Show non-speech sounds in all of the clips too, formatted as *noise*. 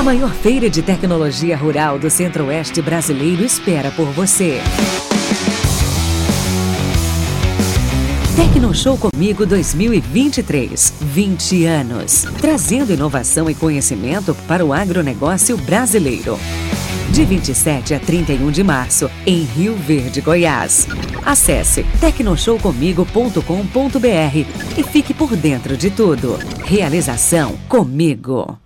A maior feira de tecnologia rural do Centro-Oeste brasileiro espera por você. Tecnoshow Comigo 2023. 20 anos. Trazendo inovação e conhecimento para o agronegócio brasileiro. De 27 a 31 de março, em Rio Verde, Goiás. Acesse tecnoshowcomigo.com.br e fique por dentro de tudo. Realização Comigo.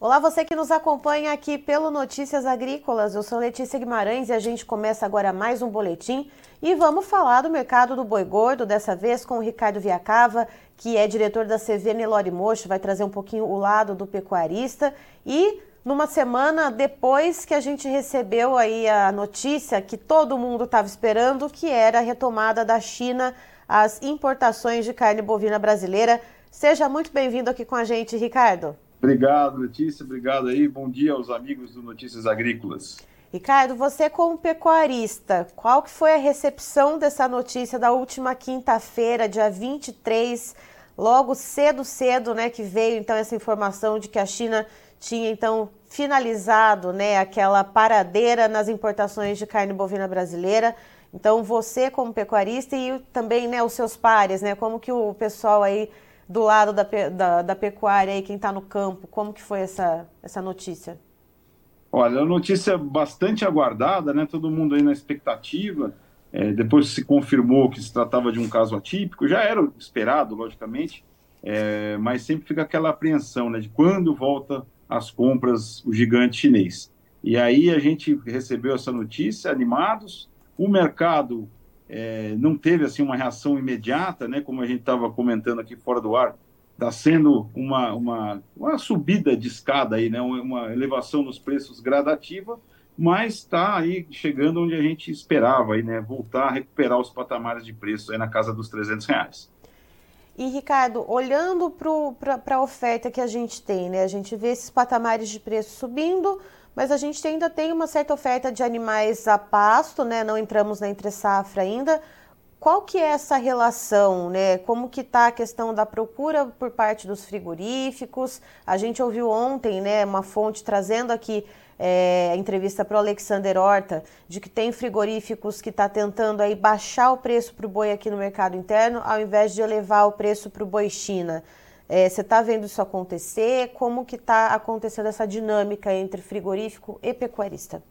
Olá, você que nos acompanha aqui pelo Notícias Agrícolas. Eu sou Letícia Guimarães e a gente começa agora mais um boletim e vamos falar do mercado do boi gordo, dessa vez com o Ricardo Viacava, que é diretor da CV Nelore Mocho, vai trazer um pouquinho o lado do pecuarista e numa semana depois que a gente recebeu aí a notícia que todo mundo estava esperando, que era a retomada da China às importações de carne bovina brasileira. Seja muito bem-vindo aqui com a gente, Ricardo. Obrigado, Letícia. Obrigado aí. Bom dia aos amigos do Notícias Agrícolas. Ricardo, você como pecuarista, qual que foi a recepção dessa notícia da última quinta-feira, dia 23, logo cedo, cedo, né, que veio então essa informação de que a China tinha então finalizado, né, aquela paradeira nas importações de carne bovina brasileira. Então, você como pecuarista e também, né, os seus pares, né, como que o pessoal aí do lado da, da, da pecuária e quem está no campo? Como que foi essa, essa notícia? Olha, a notícia bastante aguardada, né? Todo mundo aí na expectativa. É, depois se confirmou que se tratava de um caso atípico, já era esperado, logicamente, é, mas sempre fica aquela apreensão, né? De quando volta as compras o gigante chinês. E aí a gente recebeu essa notícia animados. O mercado é, não teve assim uma reação imediata, né? Como a gente estava comentando aqui fora do ar, está sendo uma, uma, uma subida de escada aí, né? Uma, elevação nos preços gradativa, mas está aí chegando onde a gente esperava aí, né? Voltar a recuperar os patamares de preço aí na casa dos 300 reais. E Ricardo, olhando para a oferta que a gente tem, né? A gente vê esses patamares de preço subindo, mas a gente ainda tem uma certa oferta de animais a pasto, né? Não entramos na entre safra ainda. Qual que é essa relação, né? Como que está a questão da procura por parte dos frigoríficos? A gente ouviu ontem, né, uma fonte trazendo aqui é, a entrevista para o Alexander Horta, de que tem frigoríficos que está tentando aí baixar o preço para o boi aqui no mercado interno, ao invés de elevar o preço para o boi China. É, você está vendo isso acontecer? Como que está acontecendo essa dinâmica entre frigorífico e pecuarista?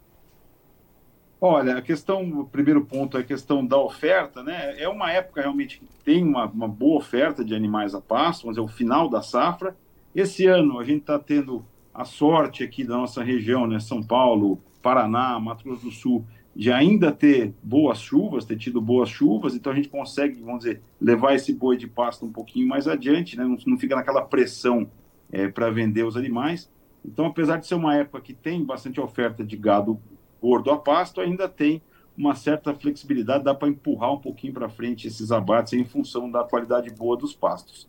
Olha, a questão, o primeiro ponto é a questão da oferta, né? É uma época realmente que tem uma, uma boa oferta de animais a pasto, mas é o final da safra. Esse ano a gente está tendo a sorte aqui da nossa região, né? São Paulo, Paraná, Mato Grosso do Sul, de ainda ter boas chuvas, ter tido boas chuvas, então a gente consegue, vamos dizer, levar esse boi de pasto um pouquinho mais adiante, né? não, não fica naquela pressão é, para vender os animais. Então, apesar de ser uma época que tem bastante oferta de gado gordo a pasto, ainda tem uma certa flexibilidade, dá para empurrar um pouquinho para frente esses abates em função da qualidade boa dos pastos.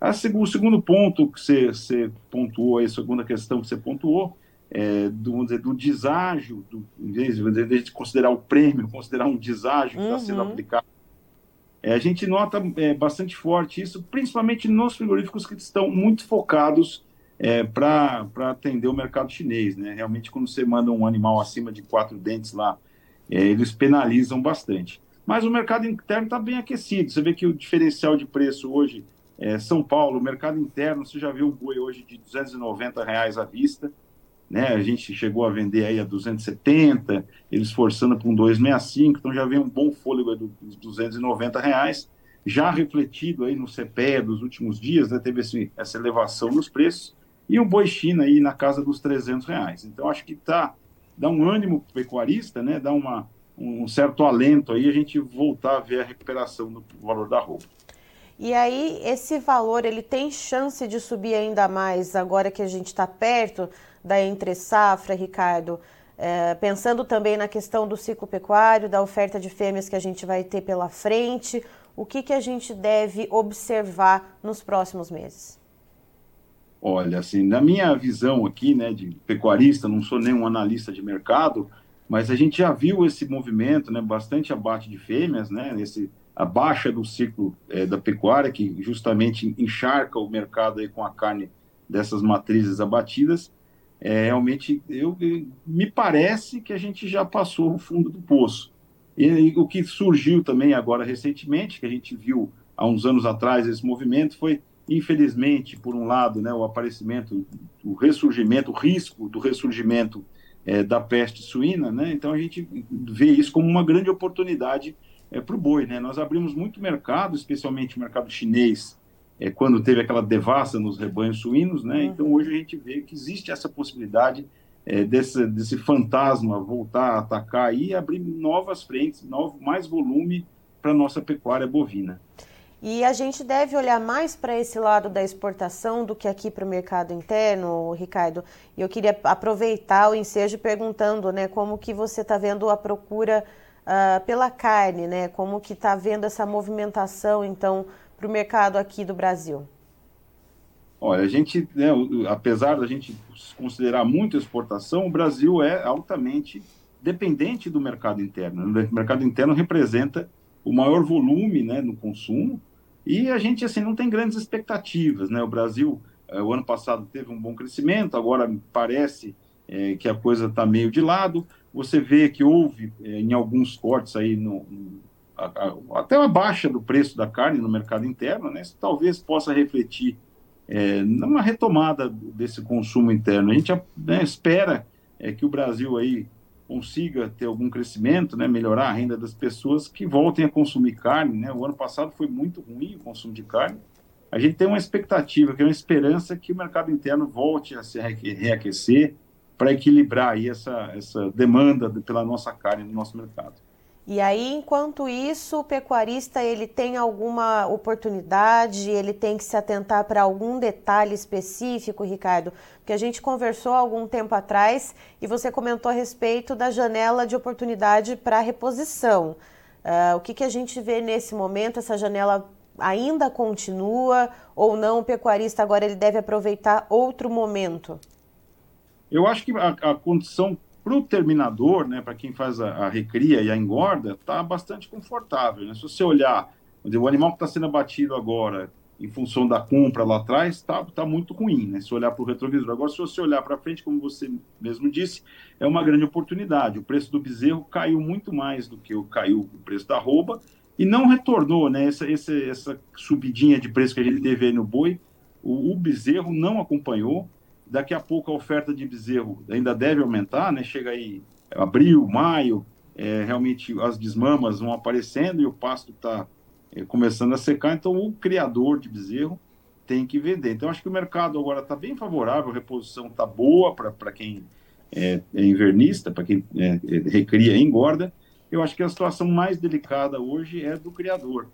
A, o segundo ponto que você, você pontuou, a segunda questão que você pontuou, é, do, vamos dizer, do deságio, do, em vez de considerar o prêmio, considerar um deságio que está uhum. sendo aplicado. É, a gente nota é, bastante forte isso, principalmente nos frigoríficos que estão muito focados é, para atender o mercado chinês. Né? Realmente, quando você manda um animal acima de quatro dentes lá, é, eles penalizam bastante. Mas o mercado interno está bem aquecido. Você vê que o diferencial de preço hoje, é, São Paulo, o mercado interno, você já viu um boi hoje de 290 reais à vista né? A gente chegou a vender aí a 270, eles forçando para um 265, então já vem um bom fôlego dos 290 reais, já refletido aí no CPE dos últimos dias, né? Teve essa elevação nos preços e o boi China aí na casa dos 300 reais. Então acho que tá dá um ânimo pecuarista, né? Dá uma um certo alento aí a gente voltar a ver a recuperação do valor da roupa. E aí, esse valor, ele tem chance de subir ainda mais agora que a gente está perto da entre safra, Ricardo? É, pensando também na questão do ciclo pecuário, da oferta de fêmeas que a gente vai ter pela frente, o que, que a gente deve observar nos próximos meses? Olha, assim, na minha visão aqui, né, de pecuarista, não sou nenhum analista de mercado, mas a gente já viu esse movimento, né, bastante abate de fêmeas, né, esse, a baixa do ciclo é, da pecuária, que justamente encharca o mercado aí com a carne dessas matrizes abatidas, é, realmente eu, me parece que a gente já passou o fundo do poço. E, e, o que surgiu também agora recentemente, que a gente viu há uns anos atrás esse movimento, foi, infelizmente, por um lado, né, o aparecimento, o ressurgimento, o risco do ressurgimento é, da peste suína, né? Então a gente vê isso como uma grande oportunidade é, para o boi, né? Nós abrimos muito mercado, especialmente o mercado chinês, é, quando teve aquela devassa nos rebanhos suínos, né? Uhum. Então hoje a gente vê que existe essa possibilidade é, desse, desse fantasma voltar a atacar e abrir novas frentes, novo, mais volume para a nossa pecuária bovina. E a gente deve olhar mais para esse lado da exportação do que aqui para o mercado interno, Ricardo. E eu queria aproveitar o ensejo perguntando, né, como que você está vendo a procura uh, pela carne, né? Como que está vendo essa movimentação, então, para o mercado aqui do Brasil? Olha, a gente, né, apesar da gente considerar muito exportação, o Brasil é altamente dependente do mercado interno. O mercado interno representa o maior volume né, no consumo e a gente assim não tem grandes expectativas, né? O Brasil, eh, o ano passado teve um bom crescimento, agora parece é, que a coisa está meio de lado. Você vê que houve é, em alguns cortes aí no, no a, até uma baixa do preço da carne no mercado interno, né? Isso talvez possa refletir é, numa retomada desse consumo interno. A gente né, espera é, que o Brasil aí consiga ter algum crescimento, né, melhorar a renda das pessoas que voltem a consumir carne. Né? O ano passado foi muito ruim o consumo de carne. A gente tem uma expectativa, que é uma esperança que o mercado interno volte a se reaquecer para equilibrar aí essa, essa demanda pela nossa carne no nosso mercado. E aí, enquanto isso, o pecuarista ele tem alguma oportunidade, ele tem que se atentar para algum detalhe específico, Ricardo, porque a gente conversou algum tempo atrás e você comentou a respeito da janela de oportunidade para reposição. Uh, o que, que a gente vê nesse momento? Essa janela ainda continua ou não? O pecuarista agora ele deve aproveitar outro momento? Eu acho que a, a condição para o terminador, né, para quem faz a, a, recria e a engorda, está bastante confortável. Né? Se você olhar, o animal que está sendo abatido agora, em função da compra lá atrás, está tá muito ruim. Né? Se olhar para o retrovisor. Agora, se você olhar para frente, como você mesmo disse, é uma grande oportunidade. O preço do bezerro caiu muito mais do que caiu o preço da rouba e não retornou né? essa, essa, essa subidinha de preço que a gente teve aí no boi. O, o bezerro não acompanhou Daqui a pouco a oferta de bezerro ainda deve aumentar, né? Chega aí abril, maio, é, realmente as desmamas vão aparecendo e o pasto está é, começando a secar, então o criador de bezerro tem que vender. Então acho que o mercado agora está bem favorável, a reposição está boa para quem é, é, invernista, para quem é, é, recria e engorda. Eu acho que a situação mais delicada hoje é do criador.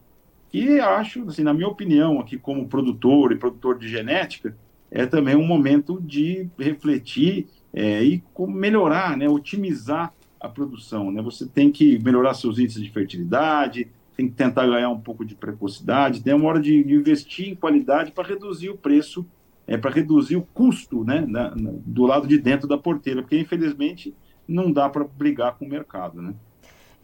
E acho, assim, na minha opinião, aqui como produtor e produtor de genética, é também um momento de refletir é, e melhorar, né, otimizar a produção. Né? Você tem que melhorar seus índices de fertilidade, tem que tentar ganhar um pouco de precocidade, tem uma hora de, investir em qualidade para reduzir o preço, é, para reduzir o custo né, na, na, do lado de dentro da porteira, porque infelizmente não dá para brigar com o mercado. Né?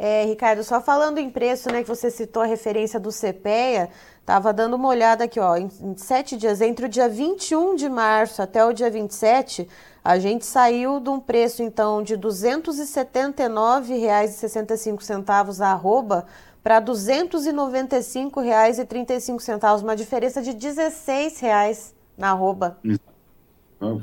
É, Ricardo, só falando em preço, né, que você citou a referência do CPEA, estava dando uma olhada aqui, ó, em, em, sete dias, entre o dia 21 de março até o dia 27, a gente saiu de um preço, então, de R$ 279,65 a arroba para R$ 295,35, uma diferença de R$ 16,00 na arroba.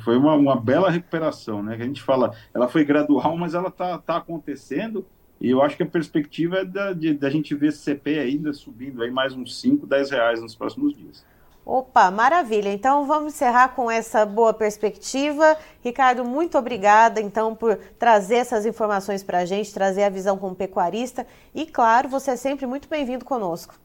Foi uma, uma bela recuperação, né? Que a gente fala, ela foi gradual, mas ela está tá acontecendo e eu acho que a perspectiva é da, de, da gente ver esse CP ainda subindo aí mais uns 5, 10 reais nos próximos dias. Opa, maravilha. Então vamos encerrar com essa boa perspectiva. Ricardo, muito obrigada então por trazer essas informações para a gente, trazer a visão como pecuarista. E claro, você é sempre muito bem-vindo conosco.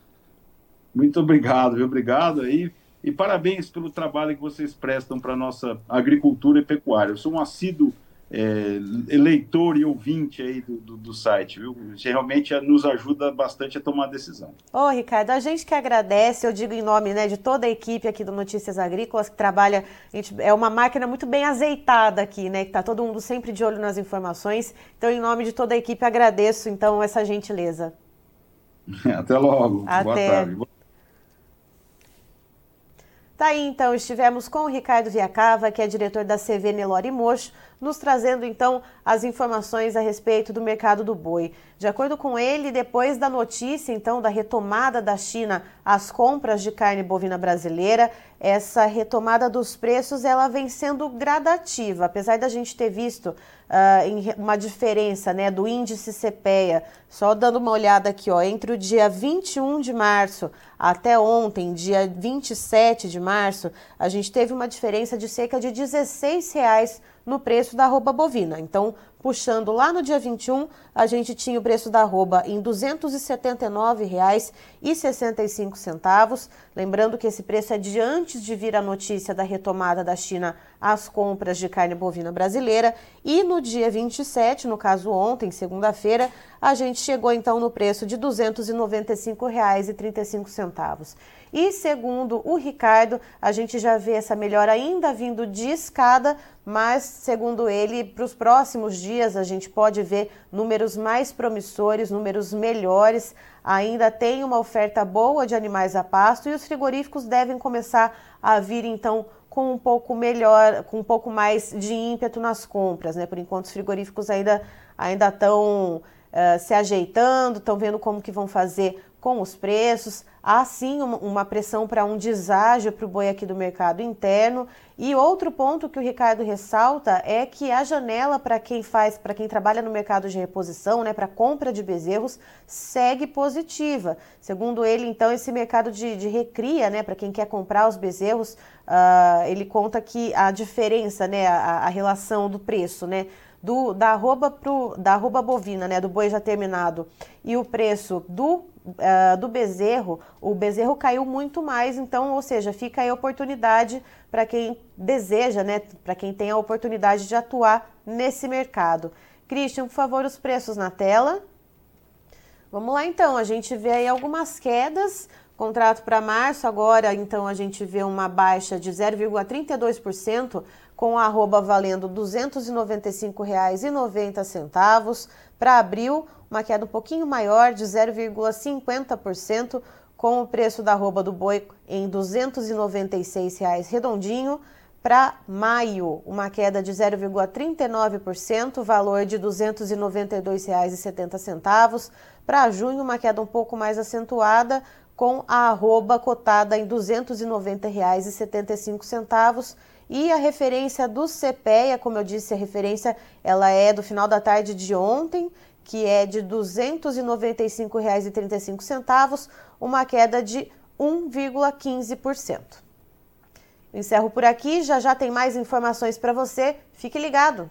Muito obrigado, viu? Obrigado aí. E parabéns pelo trabalho que vocês prestam para a nossa agricultura e pecuária. Eu sou um assíduo é, leitor e ouvinte aí do, do, do, site, viu? Realmente nos ajuda bastante a tomar a decisão. Ô, Ricardo, a gente que agradece, eu digo em nome né, de toda a equipe aqui do Notícias Agrícolas, que trabalha, gente, é uma máquina muito bem azeitada aqui, né? Que está todo mundo sempre de olho nas informações. Então, em nome de toda a equipe, agradeço então essa gentileza. *laughs* Até logo. Até. Boa tarde. Tá aí, então, estivemos com o Ricardo Viacava, que é diretor da CV Nelore Mocho, nos trazendo então as informações a respeito do mercado do boi. De acordo com ele, depois da notícia então da retomada da China às compras de carne bovina brasileira, essa retomada dos preços ela vem sendo gradativa, apesar da gente ter visto uh, uma diferença né, do índice CPEA, só dando uma olhada aqui, ó, entre o dia 21 de março até ontem, dia 27 de março, a gente teve uma diferença de cerca de 16 reais no preço da arroba bovina. Então, puxando lá no dia 21, a gente tinha o preço da arroba em R$ 279,65. Lembrando que esse preço é de antes de vir a notícia da retomada da China às compras de carne bovina brasileira. E no dia 27, no caso ontem, segunda-feira, a gente chegou então no preço de R$ 295,35. E segundo o Ricardo, a gente já vê essa melhora ainda vindo de escada, mas segundo ele, para os próximos dias a gente pode ver números mais promissores, números melhores. Ainda tem uma oferta boa de animais a pasto e os frigoríficos devem começar a vir então com um pouco melhor, com um pouco mais de ímpeto nas compras, né? Por enquanto os frigoríficos ainda ainda estão uh, se ajeitando, estão vendo como que vão fazer com os preços. Há sim uma pressão para um deságio para o boi aqui do mercado interno. E outro ponto que o Ricardo ressalta é que a janela para quem faz, para quem trabalha no mercado de reposição, né, para compra de bezerros, segue positiva. Segundo ele, então, esse mercado de, de recria, né, para quem quer comprar os bezerros, uh, ele conta que a diferença, né, a, a relação do preço, né, do, da, arroba pro, da arroba bovina, né, do boi já terminado, e o preço do uh, do bezerro, o bezerro caiu muito mais, então, ou seja, fica aí a oportunidade para quem deseja, né, para quem tem a oportunidade de atuar nesse mercado. Christian, por favor, os preços na tela. Vamos lá então, a gente vê aí algumas quedas. Contrato para março, agora então a gente vê uma baixa de 0,32%, com a arroba valendo R$ 295,90. Para abril, uma queda um pouquinho maior de 0,50%, com o preço da arroba do boi em R$ 296,00 redondinho. Para maio, uma queda de 0,39%, valor de R$ 292,70. Para junho, uma queda um pouco mais acentuada, com a arroba cotada em R$ 290,75. E a referência do CPEA, como eu disse, a referência ela é do final da tarde de ontem, que é de R$ 295,35, uma queda de 1,15%. Encerro por aqui, já já tem mais informações para você. Fique ligado.